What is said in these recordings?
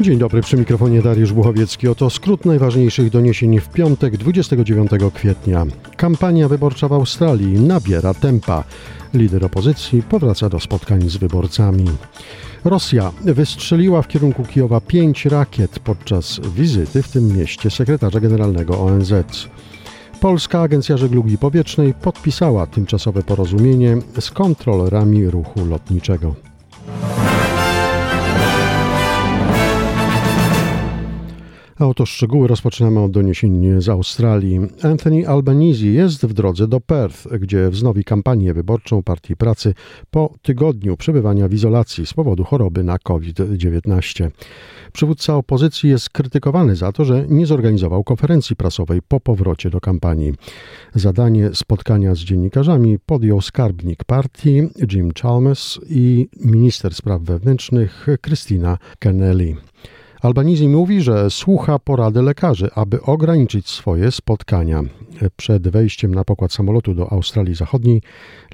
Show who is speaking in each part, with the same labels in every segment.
Speaker 1: Dzień dobry, przy mikrofonie Dariusz Buchowiecki. Oto skrót najważniejszych doniesień w piątek 29 kwietnia. Kampania wyborcza w Australii nabiera tempa. Lider opozycji powraca do spotkań z wyborcami. Rosja wystrzeliła w kierunku Kijowa pięć rakiet podczas wizyty w tym mieście sekretarza generalnego ONZ. Polska Agencja Żeglugi Powietrznej podpisała tymczasowe porozumienie z kontrolerami ruchu lotniczego. A oto szczegóły rozpoczynamy od doniesień z Australii. Anthony Albanese jest w drodze do Perth, gdzie wznowi kampanię wyborczą Partii Pracy po tygodniu przebywania w izolacji z powodu choroby na COVID-19. Przywódca opozycji jest krytykowany za to, że nie zorganizował konferencji prasowej po powrocie do kampanii. Zadanie spotkania z dziennikarzami podjął skarbnik partii Jim Chalmers i minister spraw wewnętrznych Christina Kennelly. Albanizi mówi, że słucha porady lekarzy, aby ograniczyć swoje spotkania. Przed wejściem na pokład samolotu do Australii Zachodniej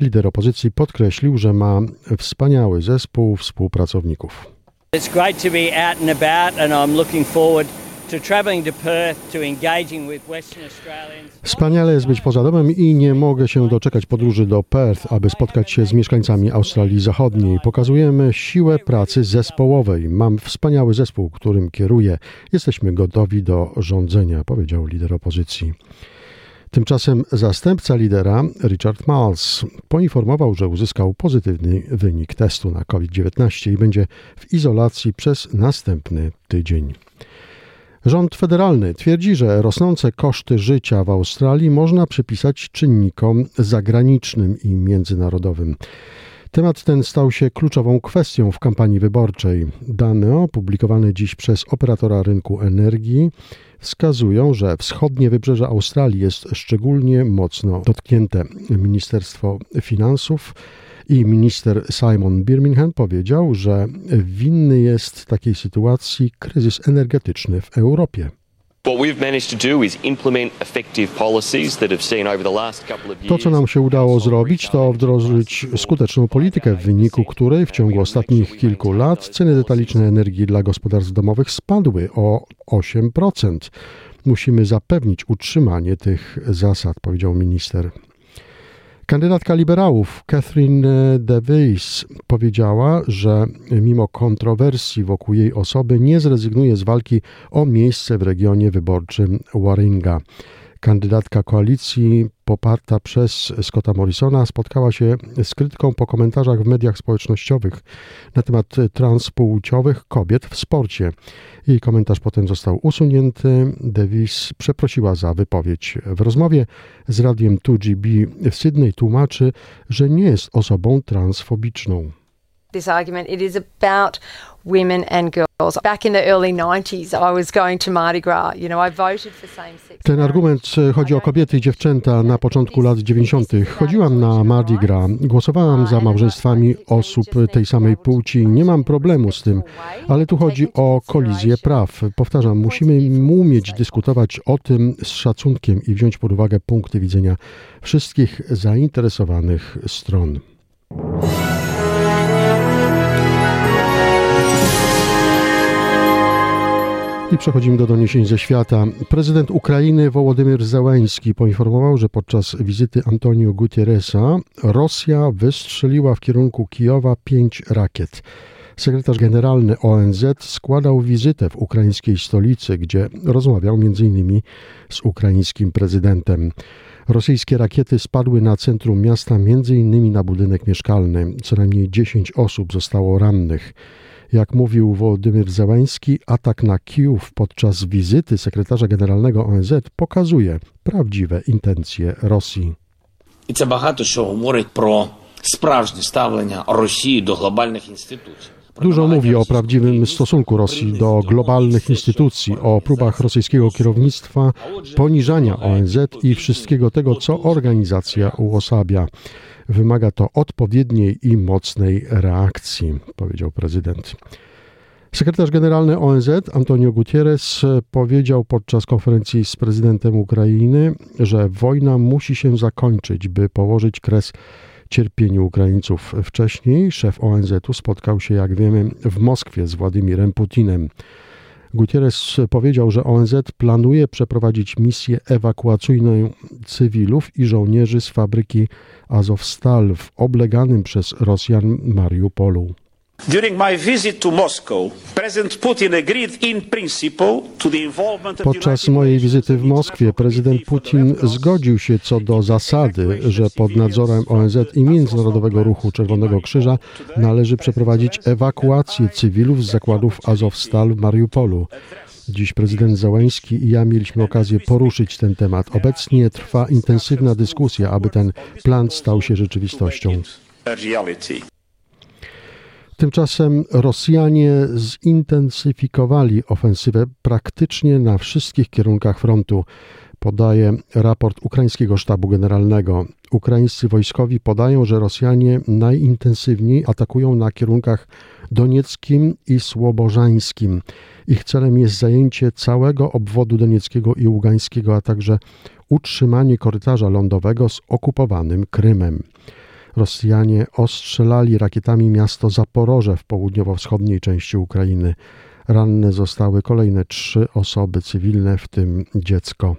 Speaker 1: lider opozycji podkreślił, że ma wspaniały zespół współpracowników.
Speaker 2: It's great to be out and about and I'm looking forward
Speaker 1: Wspaniale jest być poza domem i nie mogę się doczekać podróży do Perth, aby spotkać się z mieszkańcami Australii Zachodniej. Pokazujemy siłę pracy zespołowej. Mam wspaniały zespół, którym kieruję. Jesteśmy gotowi do rządzenia, powiedział lider opozycji. Tymczasem zastępca lidera, Richard Marles, poinformował, że uzyskał pozytywny wynik testu na COVID-19 i będzie w izolacji przez następny tydzień. Rząd federalny twierdzi, że rosnące koszty życia w Australii można przypisać czynnikom zagranicznym i międzynarodowym. Temat ten stał się kluczową kwestią w kampanii wyborczej. Dane opublikowane dziś przez operatora rynku energii wskazują, że wschodnie wybrzeże Australii jest szczególnie mocno dotknięte. Ministerstwo Finansów i minister Simon Birmingham powiedział, że winny jest takiej sytuacji kryzys energetyczny w Europie. To, co nam się udało zrobić, to wdrożyć skuteczną politykę, w wyniku której w ciągu ostatnich kilku lat ceny detaliczne energii dla gospodarstw domowych spadły o 8%. Musimy zapewnić utrzymanie tych zasad, powiedział minister. Kandydatka liberałów Catherine DeVries powiedziała, że mimo kontrowersji wokół jej osoby nie zrezygnuje z walki o miejsce w regionie wyborczym Warringa. Kandydatka koalicji poparta przez Scotta Morrisona spotkała się z krytyką po komentarzach w mediach społecznościowych na temat transpłciowych kobiet w sporcie. Jej komentarz potem został usunięty. Davis przeprosiła za wypowiedź. W rozmowie z radiem 2GB w Sydney tłumaczy, że nie jest osobą transfobiczną.
Speaker 3: This argument it is about women and girls. Back in the early 90s I was going to Mardi Gras. You know, I voted for same-sex
Speaker 1: Ten argument chodzi o kobiety i dziewczęta na początku lat 90. Chodziłam na Mardi Gras, głosowałam za małżeństwami osób tej samej płci. Nie mam problemu z tym, ale tu chodzi o kolizję praw. Powtarzam, musimy umieć dyskutować o tym z szacunkiem i wziąć pod uwagę punkty widzenia wszystkich zainteresowanych stron. I przechodzimy do doniesień ze świata. Prezydent Ukrainy Wołodymyr Zełański poinformował, że podczas wizyty Antonio Gutierresa Rosja wystrzeliła w kierunku Kijowa pięć rakiet. Sekretarz generalny ONZ składał wizytę w ukraińskiej stolicy, gdzie rozmawiał m.in. z ukraińskim prezydentem. Rosyjskie rakiety spadły na centrum miasta, m.in. na budynek mieszkalny. Co najmniej 10 osób zostało rannych. Jak mówił Wołodymyr Zełański, atak na Kijów podczas wizyty sekretarza generalnego ONZ pokazuje prawdziwe intencje Rosji.
Speaker 4: І це багато що говорить про справжнє ставлення Росії до глобальних інституцій.
Speaker 1: Dużo mówi o prawdziwym stosunku Rosji do globalnych instytucji, o próbach rosyjskiego kierownictwa, poniżania ONZ i wszystkiego tego, co organizacja uosabia. Wymaga to odpowiedniej i mocnej reakcji, powiedział prezydent. Sekretarz generalny ONZ Antonio Gutierrez powiedział podczas konferencji z prezydentem Ukrainy, że wojna musi się zakończyć, by położyć kres cierpieniu Ukraińców. Wcześniej szef ONZ-u spotkał się, jak wiemy, w Moskwie z Władimirem Putinem. Gutierrez powiedział, że ONZ planuje przeprowadzić misję ewakuacyjną cywilów i żołnierzy z fabryki Azovstal w obleganym przez Rosjan Mariupolu. Podczas mojej wizyty w Moskwie prezydent Putin zgodził się co do zasady, że pod nadzorem ONZ i Międzynarodowego Ruchu Czerwonego Krzyża należy przeprowadzić ewakuację cywilów z zakładów Azovstal w Mariupolu. Dziś prezydent Załański i ja mieliśmy okazję poruszyć ten temat. Obecnie trwa intensywna dyskusja, aby ten plan stał się rzeczywistością. Tymczasem Rosjanie zintensyfikowali ofensywę praktycznie na wszystkich kierunkach frontu, podaje raport ukraińskiego sztabu generalnego. Ukraińscy wojskowi podają, że Rosjanie najintensywniej atakują na kierunkach donieckim i słobożańskim. Ich celem jest zajęcie całego obwodu donieckiego i ługańskiego, a także utrzymanie korytarza lądowego z okupowanym Krymem. Rosjanie ostrzelali rakietami miasto Zaporoże w południowo-wschodniej części Ukrainy. Ranne zostały kolejne trzy osoby cywilne, w tym dziecko.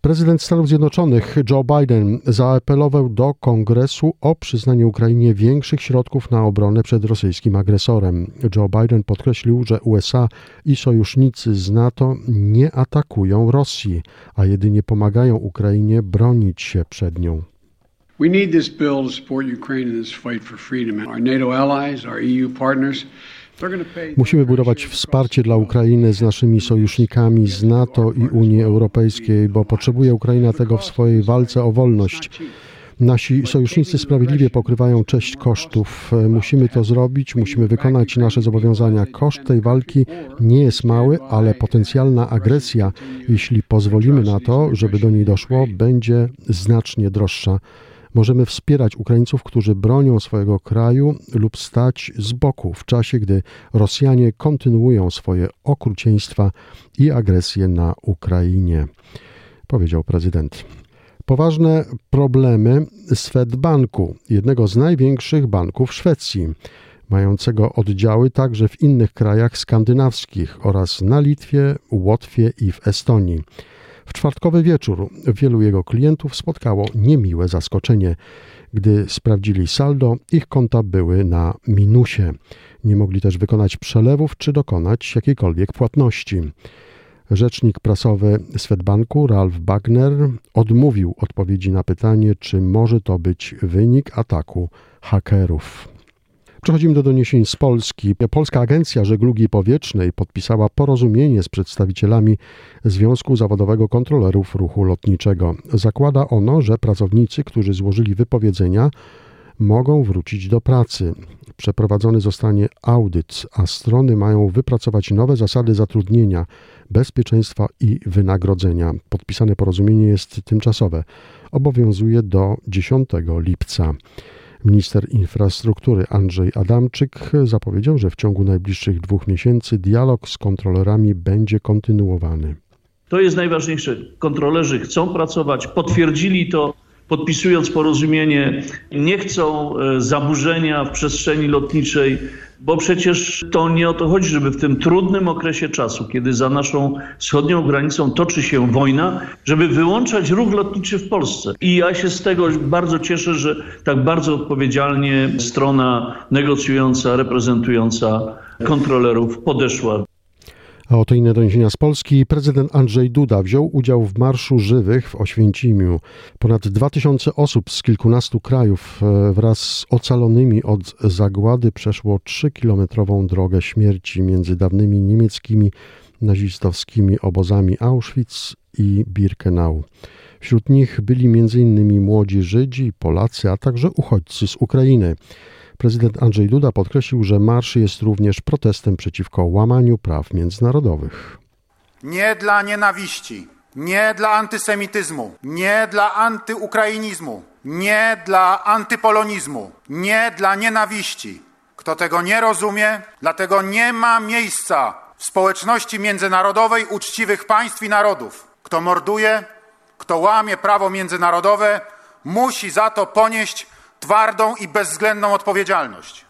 Speaker 1: Prezydent Stanów Zjednoczonych Joe Biden zaapelował do kongresu o przyznanie Ukrainie większych środków na obronę przed rosyjskim agresorem. Joe Biden podkreślił, że USA i sojusznicy z NATO nie atakują Rosji, a jedynie pomagają Ukrainie bronić się przed nią.
Speaker 5: We need this bill to support Ukraine in this fight for freedom. Our NATO allies, our EU partners.
Speaker 1: Musimy budować wsparcie dla Ukrainy z naszymi sojusznikami z NATO i Unii Europejskiej, bo potrzebuje Ukraina tego w swojej walce o wolność. Nasi sojusznicy sprawiedliwie pokrywają część kosztów. Musimy to zrobić, musimy wykonać nasze zobowiązania. Koszt tej walki nie jest mały, ale potencjalna agresja, jeśli pozwolimy na to, żeby do niej doszło, będzie znacznie droższa. Możemy wspierać Ukraińców, którzy bronią swojego kraju lub stać z boku w czasie, gdy Rosjanie kontynuują swoje okrucieństwa i agresję na Ukrainie, powiedział prezydent. Poważne problemy Swedbanku, jednego z największych banków Szwecji, mającego oddziały także w innych krajach skandynawskich oraz na Litwie, Łotwie i w Estonii. W czwartkowy wieczór wielu jego klientów spotkało niemiłe zaskoczenie. Gdy sprawdzili saldo, ich konta były na minusie. Nie mogli też wykonać przelewów czy dokonać jakiejkolwiek płatności. Rzecznik prasowy Swedbanku Ralf Bagner odmówił odpowiedzi na pytanie, czy może to być wynik ataku hakerów. Przechodzimy do doniesień z Polski. Polska Agencja Żeglugi Powietrznej podpisała porozumienie z przedstawicielami Związku Zawodowego Kontrolerów Ruchu Lotniczego. Zakłada ono, że pracownicy, którzy złożyli wypowiedzenia, mogą wrócić do pracy. Przeprowadzony zostanie audyt, a strony mają wypracować nowe zasady zatrudnienia, bezpieczeństwa i wynagrodzenia. Podpisane porozumienie jest tymczasowe. Obowiązuje do 10 lipca. Minister infrastruktury Andrzej Adamczyk zapowiedział, że w ciągu najbliższych dwóch miesięcy dialog z kontrolerami będzie kontynuowany.
Speaker 6: To jest najważniejsze. Kontrolerzy chcą pracować, potwierdzili to, podpisując porozumienie. Nie chcą e, zaburzenia w przestrzeni lotniczej, bo przecież to nie o to chodzi, żeby w tym trudnym okresie czasu, kiedy za naszą wschodnią granicą toczy się wojna, żeby wyłączać ruch lotniczy w Polsce. I ja się z tego bardzo cieszę, że tak bardzo odpowiedzialnie strona negocjująca, reprezentująca kontrolerów podeszła
Speaker 1: a oto inne doniesienia z Polski. Prezydent Andrzej Duda wziął udział w Marszu Żywych w Oświęcimiu. Ponad 2000 osób z kilkunastu krajów e, wraz z ocalonymi od zagłady przeszło 3-kilometrową drogę śmierci między dawnymi niemieckimi nazistowskimi obozami Auschwitz i Birkenau. Wśród nich byli m.in. młodzi Żydzi, Polacy, a także uchodźcy z Ukrainy. Prezydent Andrzej Duda podkreślił, że marsz jest również protestem przeciwko łamaniu praw międzynarodowych.
Speaker 7: Nie dla nienawiści, nie dla antysemityzmu, nie dla antyukrainizmu, nie dla antypolonizmu, nie dla nienawiści. Kto tego nie rozumie, dlatego nie ma miejsca w społeczności międzynarodowej uczciwych państw i narodów. Kto morduje, kto łamie prawo międzynarodowe, musi za to ponieść twardą i bezwzględną odpowiedzialność.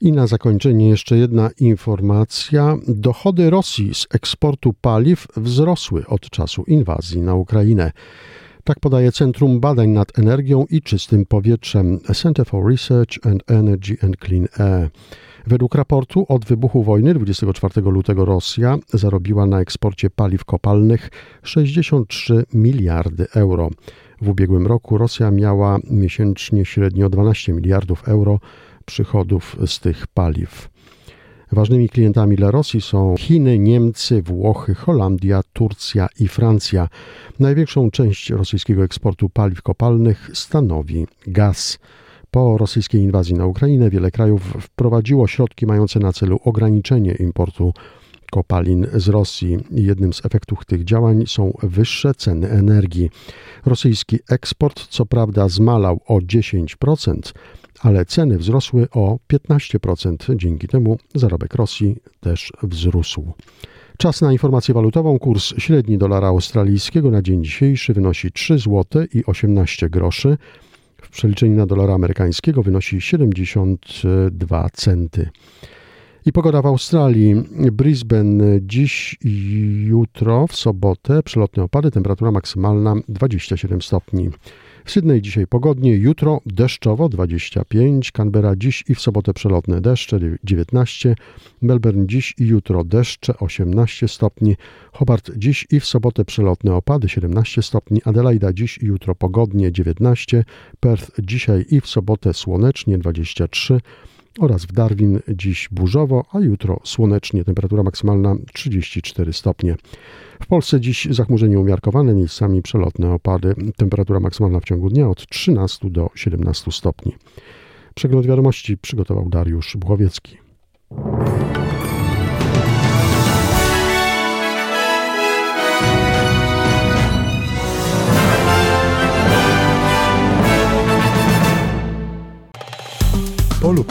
Speaker 1: I na zakończenie jeszcze jedna informacja. Dochody Rosji z eksportu paliw wzrosły od czasu inwazji na Ukrainę. Tak podaje Centrum Badań nad Energią i Czystym Powietrzem Center for Research and Energy and Clean Air. Według raportu od wybuchu wojny 24 lutego Rosja zarobiła na eksporcie paliw kopalnych 63 miliardy euro. W ubiegłym roku Rosja miała miesięcznie średnio 12 miliardów euro przychodów z tych paliw. Ważnymi klientami dla Rosji są Chiny, Niemcy, Włochy, Holandia, Turcja i Francja. Największą część rosyjskiego eksportu paliw kopalnych stanowi gaz. Po rosyjskiej inwazji na Ukrainę wiele krajów wprowadziło środki mające na celu ograniczenie importu kopalin z Rosji. Jednym z efektów tych działań są wyższe ceny energii. Rosyjski eksport co prawda zmalał o 10%, ale ceny wzrosły o 15%. Dzięki temu zarobek Rosji też wzrósł. Czas na informację walutową. Kurs średni dolara australijskiego na dzień dzisiejszy wynosi 3 zł i 18 groszy. W przeliczeniu na dolara amerykańskiego wynosi 72 centy. I pogoda w Australii. Brisbane dziś i jutro, w sobotę, przelotne opady, temperatura maksymalna 27 stopni. W Sydney dzisiaj pogodnie, jutro deszczowo 25, Canberra dziś i w sobotę przelotne deszcze 19, Melbourne dziś i jutro deszcze 18 stopni, Hobart dziś i w sobotę przelotne opady 17 stopni, Adelaida dziś i jutro pogodnie 19, Perth dzisiaj i w sobotę słonecznie 23 oraz w Darwin dziś burzowo, a jutro słonecznie, temperatura maksymalna 34 stopnie. W Polsce dziś zachmurzenie umiarkowane, miejscami przelotne opady, temperatura maksymalna w ciągu dnia od 13 do 17 stopni. Przegląd wiadomości przygotował Dariusz Błowiecki.